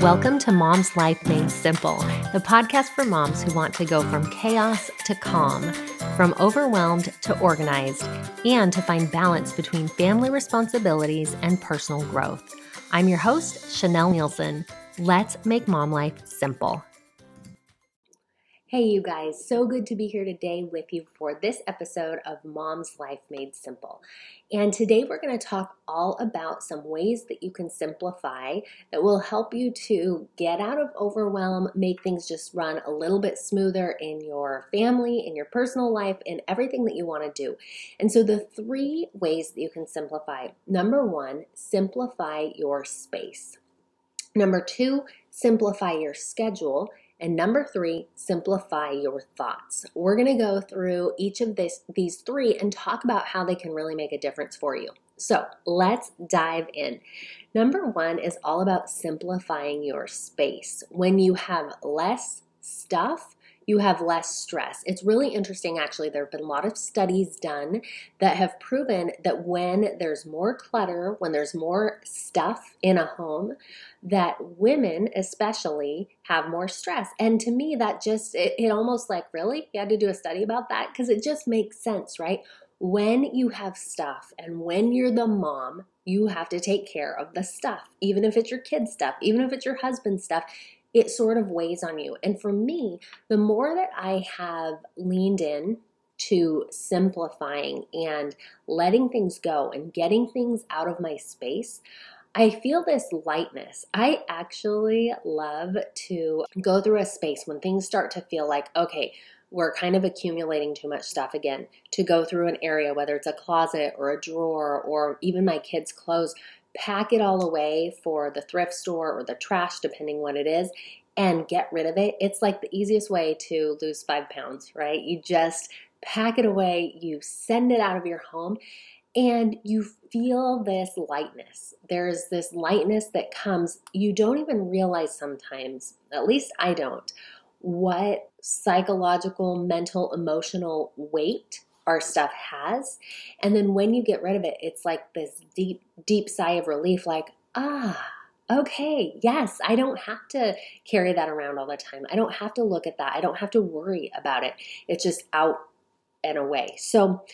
Welcome to Mom's Life Made Simple, the podcast for moms who want to go from chaos to calm, from overwhelmed to organized, and to find balance between family responsibilities and personal growth. I'm your host, Chanelle Neilson. Let's make mom life simple. Hey, you guys, so good to be here today with you for this episode of Mom's Life Made Simple. And today we're going to talk all about some ways that you can simplify that will help you to get out of overwhelm, make things just run a little bit smoother in your family, in your personal life, in everything that you want to do. And so, the three ways that you can simplify number one, simplify your space. Number two, simplify your schedule. And number three, simplify your thoughts. We're going to go through each of this, these three and talk about how they can really make a difference for you. So let's dive in. Number one is all about simplifying your space. When you have less stuff, you have less stress. It's really interesting, actually. There have been a lot of studies done that have proven that when there's more clutter, when there's more stuff in a home, that women especially have more stress. And to me, that just, it, it almost like, really? You had to do a study about that? Because it just makes sense, right? When you have stuff and when you're the mom, you have to take care of the stuff, even if it's your kid's stuff, even if it's your husband's stuff it sort of weighs on you. And for me, the more that I have leaned in to simplifying and letting things go and getting things out of my space, I feel this lightness. I actually love to go through a space when things start to feel like, okay, we're kind of accumulating too much stuff again, to go through an area, whether it's a closet or a drawer or even my kids' clothes, pack it all away for the thrift store or the trash, depending what it is, and get rid of it. It's like the easiest way to lose five pounds, right? You just pack it away, you send it out of your home, and you feel this lightness. There's this lightness that comes, you don't even realize sometimes, at least I don't, what psychological, mental, emotional weight our stuff has. And then when you get rid of it, it's like this deep, deep sigh of relief, like, ah, okay, yes, I don't have to carry that around all the time. I don't have to look at that. I don't have to worry about it. It's just out and away. So,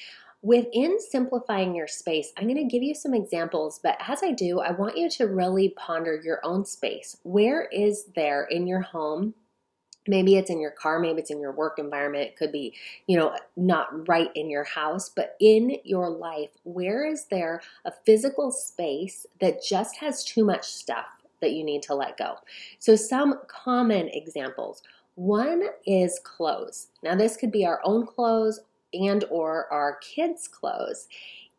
within simplifying your space, I'm going to give you some examples, but as I do, I want you to really ponder your own space. Where is there in your home maybe it's in your car maybe it's in your work environment it could be you know not right in your house but in your life where is there a physical space that just has too much stuff that you need to let go? So some common examples. One is clothes. Now this could be our own clothes and or our kids clothes.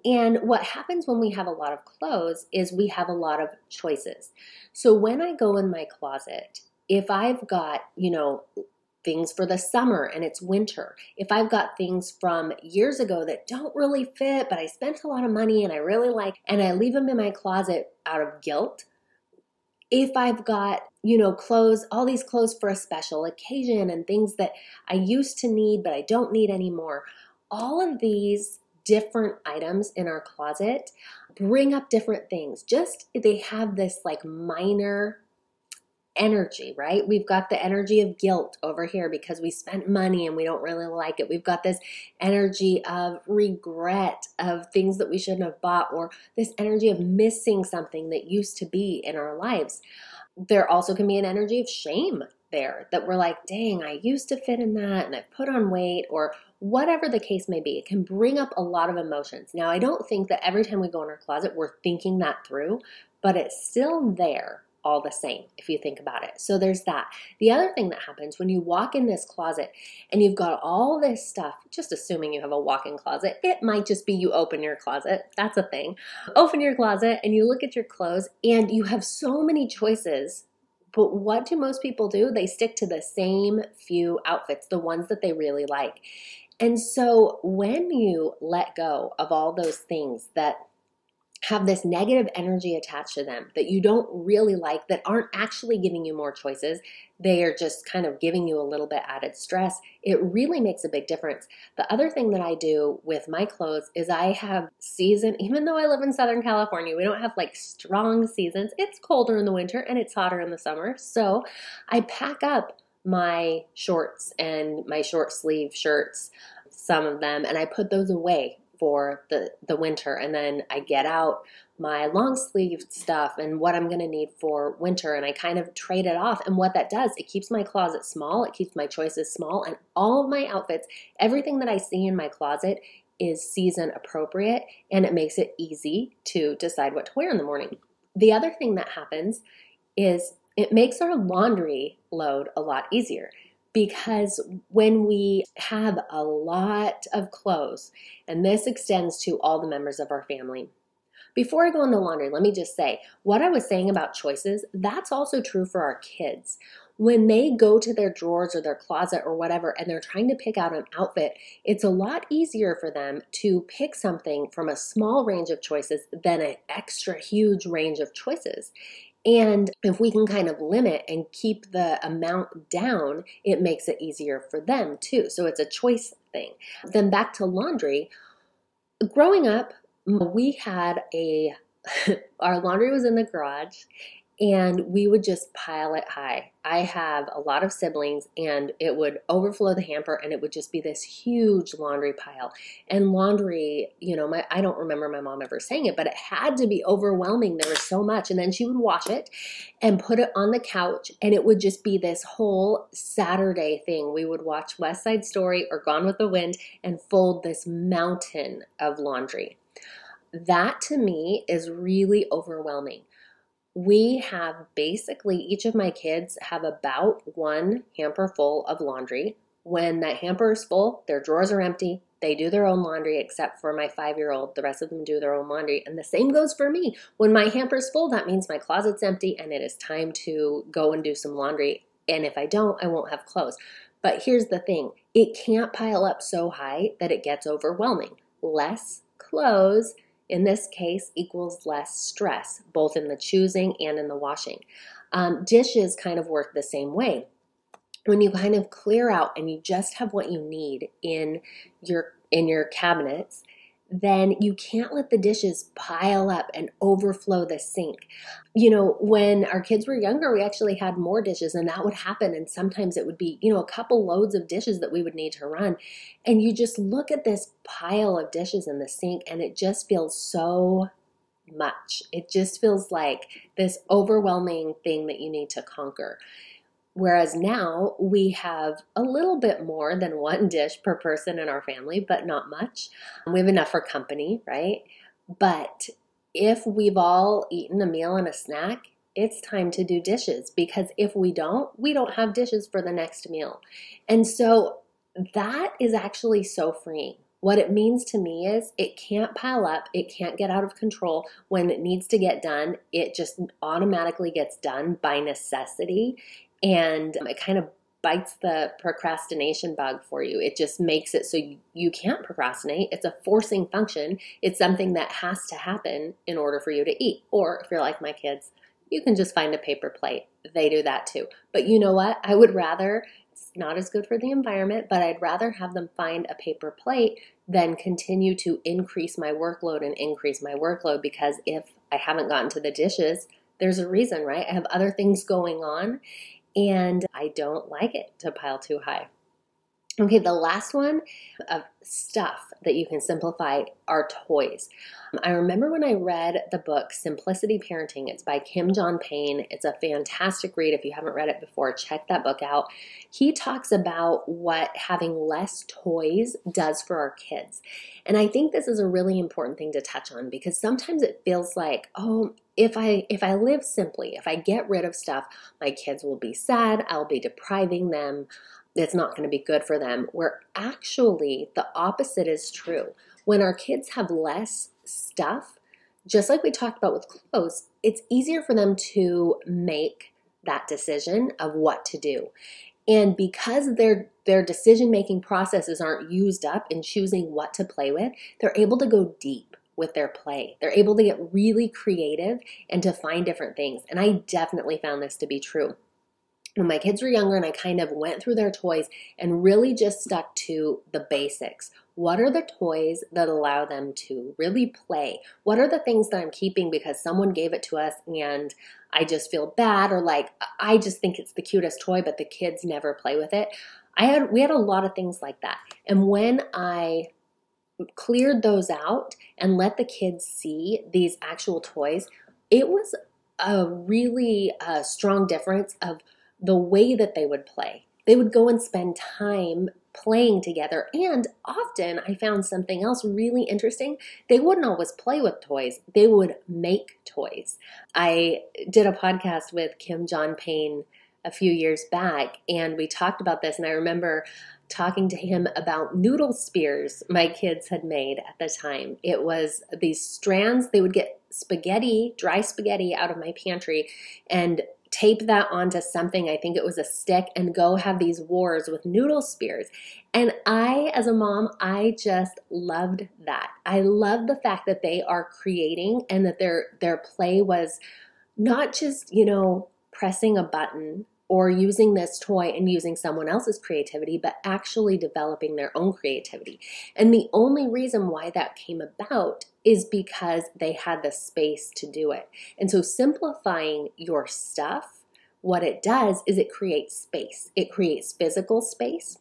And what happens when we have a lot of clothes is we have a lot of choices. So when i go in my closet if I've got, you know, things for the summer and it's winter, if I've got things from years ago that don't really fit, but I spent a lot of money and I really like, and I leave them in my closet out of guilt, if I've got, you know, clothes, all these clothes for a special occasion and things that I used to need but I don't need anymore, all of these different items in our closet bring up different things. Just they have this like minor energy, right? We've got the energy of guilt over here because we spent money and we don't really like it. We've got this energy of regret of things that we shouldn't have bought, or this energy of missing something that used to be in our lives. There also can be an energy of shame there that we're like, dang, I used to fit in that and I've put on weight, or whatever the case may be. It can bring up a lot of emotions. Now, I don't think that every time we go in our closet, we're thinking that through, but it's still there all the same if you think about it. So there's that. The other thing that happens when you walk in this closet and you've got all this stuff, just assuming you have a walk in closet, it might just be you open your closet. That's a thing. Open your closet and you look at your clothes and you have so many choices. But what do most people do? They stick to the same few outfits, the ones that they really like. And so when you let go of all those things that have this negative energy attached to them that you don't really like, that aren't actually giving you more choices. They are just kind of giving you a little bit added stress. It really makes a big difference. The other thing that I do with my clothes is I have season, even though I live in Southern California, we don't have like strong seasons. It's colder in the winter and it's hotter in the summer. So I pack up my shorts and my short sleeve shirts, some of them, and I put those away for the, the winter. And then I get out my long sleeve stuff and what I'm going to need for winter. And I kind of trade it off. And what that does, it keeps my closet small, it keeps my choices small, and all of my outfits, everything that I see in my closet is season appropriate and it makes it easy to decide what to wear in the morning. The other thing that happens is it makes our laundry load a lot easier because when we have a lot of clothes, and this extends to all the members of our family. Before I go into laundry, let me just say what I was saying about choices, that's also true for our kids. When they go to their drawers or their closet or whatever and they're trying to pick out an outfit, it's a lot easier for them to pick something from a small range of choices than an extra huge range of choices. And if we can kind of limit and keep the amount down, it makes it easier for them too. So it's a choice thing. Then back to laundry. Growing up, we had a, our laundry was in the garage and we would just pile it high. I have a lot of siblings, and it would overflow the hamper, and it would just be this huge laundry pile. And laundry, you know, my I don't remember my mom ever saying it, but it had to be overwhelming. There was so much, and then she would wash it and put it on the couch, and it would just be this whole Saturday thing. We would watch West Side Story or Gone with the Wind and fold this mountain of laundry. That to me is really overwhelming we have basically each of my kids have about one hamper full of laundry. When that hamper is full, their drawers are empty. They do their own laundry, except for my five year old. The rest of them do their own laundry. And the same goes for me. When my hamper is full, that means my closet's empty and it is time to go and do some laundry. And if I don't, I won't have clothes. But here's the thing it can't pile up so high that it gets overwhelming. Less clothes in this case equals less stress, both in the choosing and in the washing. Um, dishes kind of work the same way. When you kind of clear out and you just have what you need in your in your cabinets, then you can't let the dishes pile up and overflow the sink. You know, when our kids were younger, we actually had more dishes, and that would happen. And sometimes it would be, you know, a couple loads of dishes that we would need to run. And you just look at this pile of dishes in the sink, and it just feels so much. It just feels like this overwhelming thing that you need to conquer. Whereas now we have a little bit more than one dish per person in our family, but not much. We have enough for company, right? But if we've all eaten a meal and a snack, it's time to do dishes because if we don't, we don't have dishes for the next meal. And so that is actually so freeing. What it means to me is it can't pile up, it can't get out of control. When it needs to get done, it just automatically gets done by necessity and it kind of bites the procrastination bug for you. It just makes it so you, can't procrastinate. It's a forcing function. It's something that has to happen in order for you to eat. Or if you're like my kids, you can just find a paper plate. They do that too. But you know what? I would rather, it's not as good for the environment, but I'd rather have them find a paper plate than continue to increase my workload and increase my workload because if I haven't gotten to the dishes, there's a reason, right? I have other things going on and I don't like it to pile too high. Okay, the last one of stuff that you can simplify are toys. Um, I remember when I read the book Simplicity Parenting. It's by Kim John Payne. It's a fantastic read. If you haven't read it before, check that book out. He talks about what having less toys does for our kids. And I think this is a really important thing to touch on because sometimes it feels like, oh, if I if I live simply, if I get rid of stuff, my kids will be sad, I'll be depriving them. It's not going to be good for them. Where actually the opposite is true. When our kids have less stuff, just like we talked about with clothes, it's easier for them to make that decision of what to do. And because their their decision making processes aren't used up in choosing what to play with, they're able to go deep with their play. They're able to get really creative and to find different things. And I definitely found this to be true. When my kids were younger and I kind of went through their toys and really just stuck to the basics. What are the toys that allow them to really play? What are the things that I'm keeping because someone gave it to us and I just feel bad or like I just think it's the cutest toy but the kids never play with it? I had we had a lot of things like that. And when I cleared those out and let the kids see these actual toys, it was a really uh, strong difference of the way that they would play. They would go and spend time playing together. And often I found something else really interesting. They wouldn't always play with toys, they would make toys. I did a podcast with Kim John Payne a few years back and we talked about this and I remember talking to him about noodle spears my kids had made at the time. It was these strands, they would get spaghetti, dry spaghetti out of my pantry and tape that onto something, I think it was a stick, and go have these wars with noodle spears. And I, as a mom, I just loved that. I loved the fact that they are creating and that their their play was not just, you know, pressing a button or using this toy and using someone else's creativity, but actually developing their own creativity. And the only reason why that came about is because they had the space to do it. And so simplifying your stuff, what it does is it creates space, it creates physical space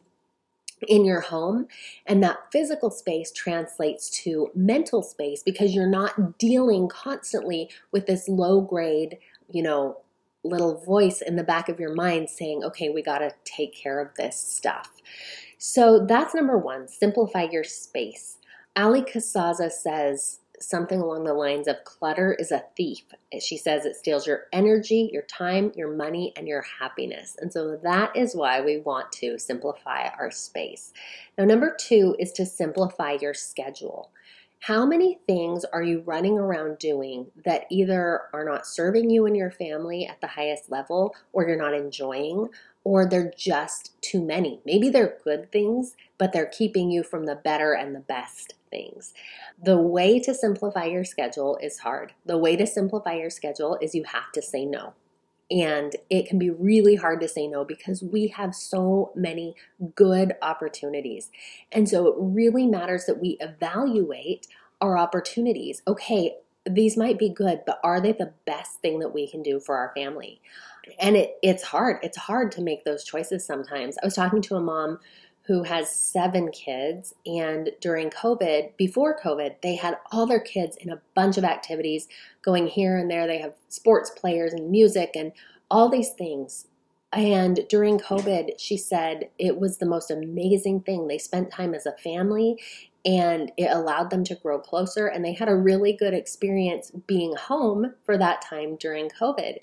in your home. And that physical space translates to mental space because you're not dealing constantly with this low grade, you know, little voice in the back of your mind saying, okay, we got to take care of this stuff. So that's number one simplify your space. Allie Casazza says something along the lines of clutter is a thief. She says it steals your energy, your time, your money, and your happiness. And so that is why we want to simplify our space. Now, number two is to simplify your schedule. How many things are you running around doing that either are not serving you and your family at the highest level, or you're not enjoying, or they're just too many? Maybe they're good things, but they're keeping you from the better and the best things. The way to simplify your schedule is hard. The way to simplify your schedule is you have to say no. And it can be really hard to say no because we have so many good opportunities. And so it really matters that we evaluate our opportunities. Okay, these might be good, but are they the best thing that we can do for our family? And it, it's hard. It's hard to make those choices sometimes. I was talking to a mom who has seven kids. And during COVID, before COVID, they had all their kids in a bunch of activities going here and there. They have sports players and music and all these things. And during COVID, she said it was the most amazing thing. They spent time as a family and it allowed them to grow closer. And they had a really good experience being home for that time during COVID.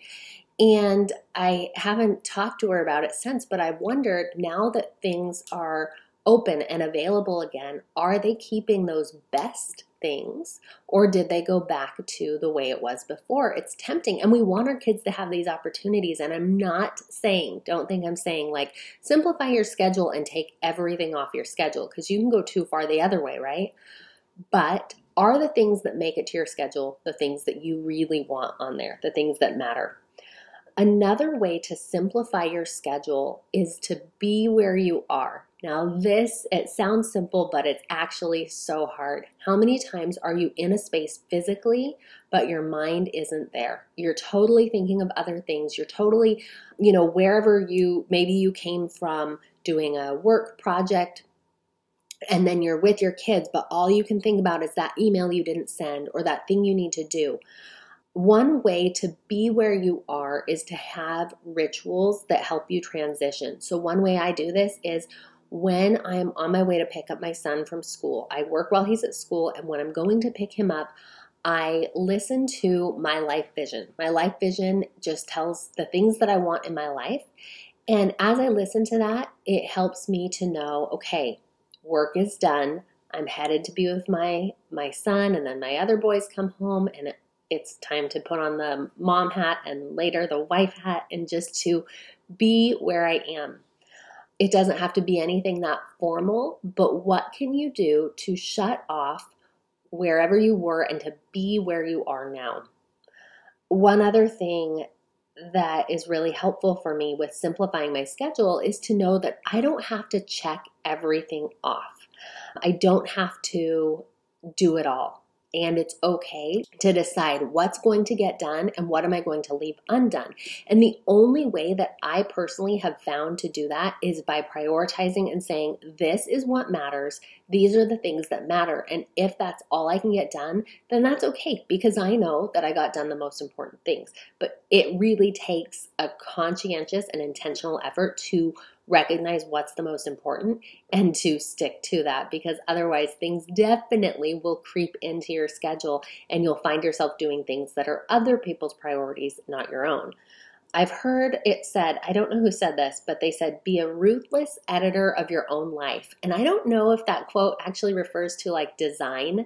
And I haven't talked to her about it since, but I've wondered now that things are open and available again, are they keeping those best things or did they go back to the way it was before? It's tempting and we want our kids to have these opportunities. And I'm not saying, don't think I'm saying like simplify your schedule and take everything off your schedule because you can go too far the other way, right? But are the things that make it to your schedule the things that you really want on there, the things that matter? Another way to simplify your schedule is to be where you are. Now, this, it sounds simple, but it's actually so hard. How many times are you in a space physically, but your mind isn't there? You're totally thinking of other things. You're totally, you know, wherever you, maybe you came from doing a work project, and then you're with your kids, but all you can think about is that email you didn't send or that thing you need to do. One way to be where you are is to have rituals that help you transition. So, one way I do this is when I'm on my way to pick up my son from school. I work while he's at school, and when I'm going to pick him up, I listen to my life vision. My life vision just tells the things that I want in my life. And as I listen to that, it helps me to know okay, work is done. I'm headed to be with my my son and then my other boys come home and it's time to put on the mom hat and later the wife hat and just to be where I am. It doesn't have to be anything that formal, but what can you do to shut off wherever you were and to be where you are now. One other thing that is really helpful for me with simplifying my schedule is to know that I don't have to check everything off. I don't have to do it all and it's okay to decide what's going to get done and what am I going to leave undone. And the only way that I personally have found to do that is by prioritizing and saying, This is what matters. These are the things that matter. And if that's all I can get done, then that's okay because I know that I got done the most important things. But it really takes a conscientious and intentional effort to recognize what's the most important and to stick to that because otherwise things definitely will creep into your schedule and you'll find yourself doing things that are other people's priorities, not your own. I've heard it said, I don't know who said this, but they said, be a ruthless editor of your own life. And I don't know if that quote actually refers to like design,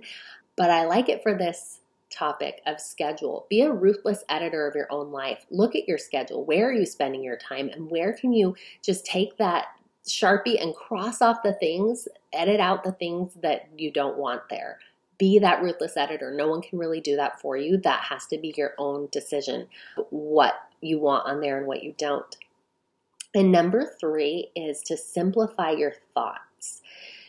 but I like it for this topic of schedule. Be a ruthless editor of your own life. Look at your schedule. Where are you spending your time? And where can you just take that Sharpie and cross off the things, edit out the things that you don't want there? Be that ruthless editor. No one can really do that for you. That has to be your own decision what you want on there and what you don't. And number three is to simplify your thoughts.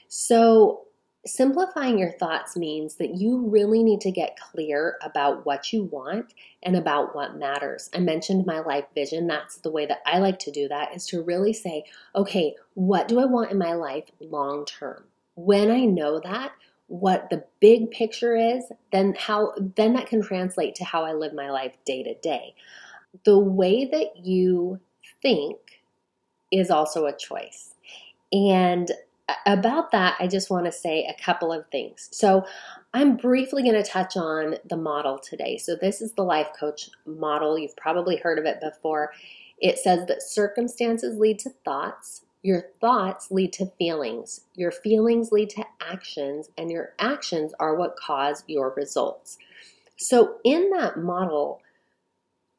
So, Simplifying your thoughts means that you really need to get clear about what you want and about what matters. I mentioned my life vision. That's the way that I like to do that is to really say, okay, what do I want in my life long term? When I know that, what the big picture is, then how then that can translate to how I live my life day to day. The way that you think is also a choice. And about that, I just want to say a couple of things. So, I'm briefly going to touch on the model today. So, this is the life coach model. You've probably heard of it before. It says that circumstances lead to thoughts, your thoughts lead to feelings, your feelings lead to actions, and your actions are what cause your results. So, in that model,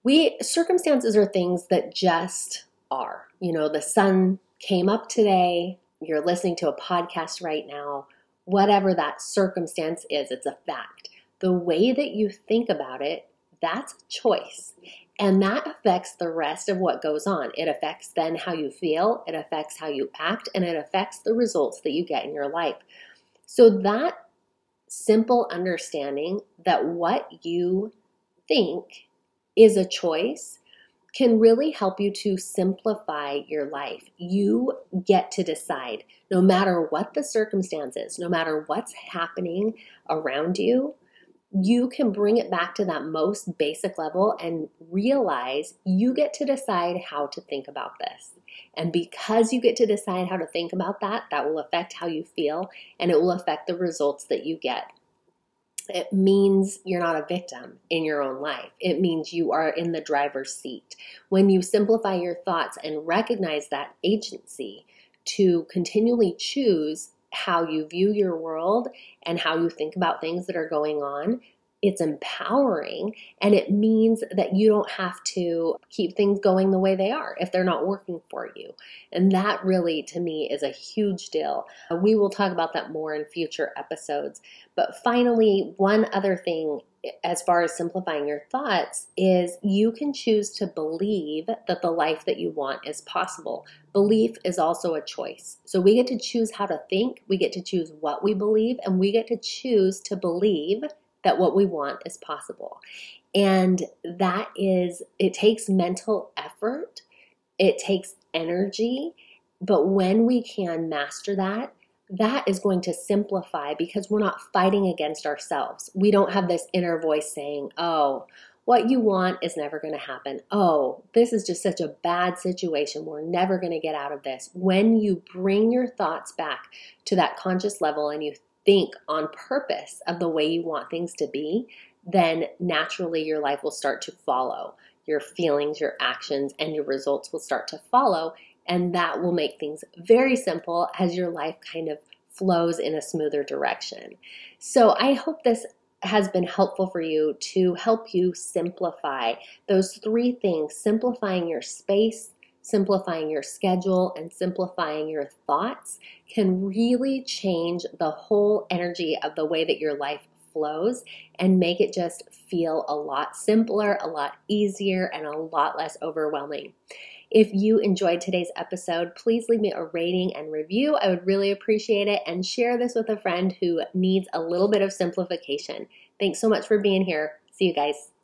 we circumstances are things that just are. You know, the sun came up today, you're listening to a podcast right now, whatever that circumstance is, it's a fact. The way that you think about it, that's choice. And that affects the rest of what goes on. It affects then how you feel, it affects how you act, and it affects the results that you get in your life. So, that simple understanding that what you think is a choice can really help you to simplify your life. You get to decide, no matter what the circumstances, no matter what's happening around you, you can bring it back to that most basic level and realize you get to decide how to think about this. And because you get to decide how to think about that, that will affect how you feel and it will affect the results that you get it means you're not a victim in your own life. It means you are in the driver's seat. When you simplify your thoughts and recognize that agency to continually choose how you view your world and how you think about things that are going on, it's empowering and it means that you don't have to keep things going the way they are if they're not working for you. And that really, to me, is a huge deal. We will talk about that more in future episodes. But finally, one other thing eh, as far as simplifying your thoughts is you can choose to believe that the life that you want is possible. Belief is also a choice. So we get to choose how to think, we get to choose what we believe, and we get to choose to believe that what we want is possible. And that is, it takes mental effort, it takes energy, but when we can master that, that is going to simplify because we're not fighting against ourselves. We don't have this inner voice saying, oh, what you want is never going to happen. Oh, this is just such a bad situation. We're never going to get out of this. When you bring your thoughts back to that conscious level and you think on purpose of the way you want things to be, then naturally your life will start to follow. Your feelings, your actions, and your results will start to follow. And that will make things very simple as your life kind of flows in a smoother direction. So I hope this has been helpful for you to help you simplify those three things simplifying your space, simplifying your schedule and simplifying your thoughts can really change the whole energy of the way that your life flows and make it just feel a lot simpler, a lot easier, and a lot less overwhelming. If you enjoyed today's episode, please leave me a rating and review. I would really appreciate it. And share this with a friend who needs a little bit of simplification. Thanks so much for being here. See you guys.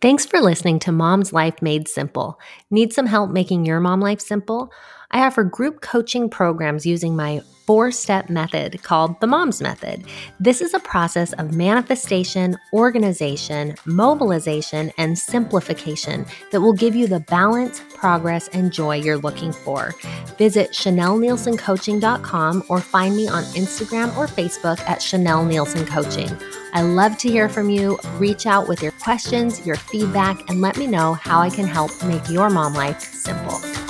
Thanks for listening to Mom's Life Made Simple. Need some help making your mom life simple? I offer group coaching programs using my four step method called the Mom's Method. This is a process of manifestation, organization, mobilization, and simplification that will give you the balance, progress, and joy you're looking for. Visit ChanelleNeilsonCoaching.com or find me on Instagram or Facebook at Chanelle Neilson Coaching. I love to hear from you. Reach out with your questions, your feedback, and let me know how I can help make your mom life simple.